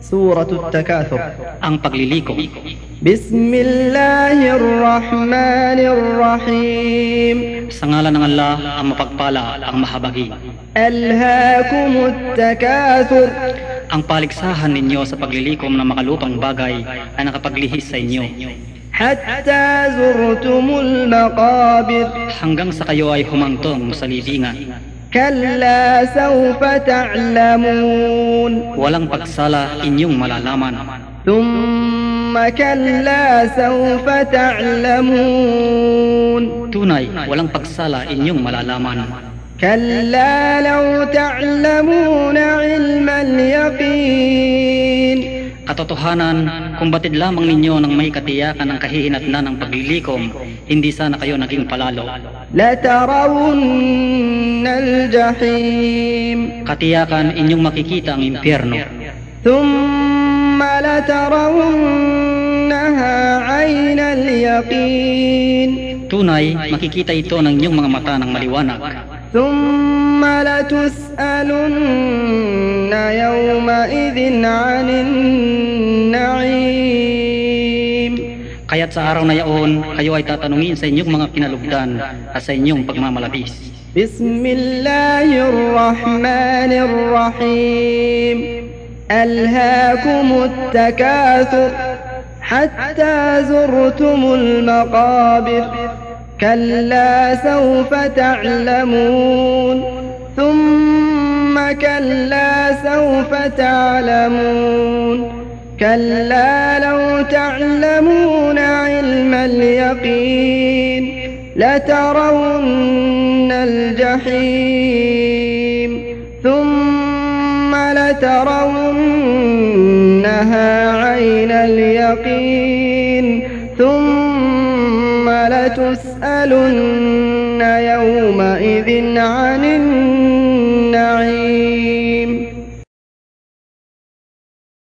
Surah At-Takathur Ang pagliliko Bismillahirrahmanirrahim. Sa ngalan ng Allah, ang mapagpala, ang mahabagi Alhaakumut Takathur Ang paligsahan ninyo sa paglilikom ng makalupang bagay na nakapaglihis sa inyo. Hatta zurtumul maqabir. Hanggang sa kayo ay humantong sa libingan. كلا سوف تعلمون. ولن تقصلا إن يوم ملالامان ثم كلا سوف تعلمون. تُنَي ولن تقصلا إن يوم ملالامان كلا لو تعلمون. Katotohanan, kung batid lamang ninyo ng may katiyakan ng kahihinatnan ng paglilikom, hindi sana kayo naging palalo. لترون الجحيم Katiyakan inyong makikita ang impyerno. ثم لترونها عين اليقين Tunay, makikita ito ng inyong mga mata ng maliwanag. ثم لتسألن يومئذ عن النعيم Kaya't sa araw na yaon, kayo ay tatanungin sa inyong mga kinalugdan at sa inyong pagmamalabis. الرحيم ألهاكم التكاثر حتى زرتم المقابر كلا سوف تعلمون ثم كلا سوف تعلمون كلا لو تعلمون علم اليقين لترون الجحيم ثم لترونها عين اليقين ثم لتسألن يومئذ عن النعيم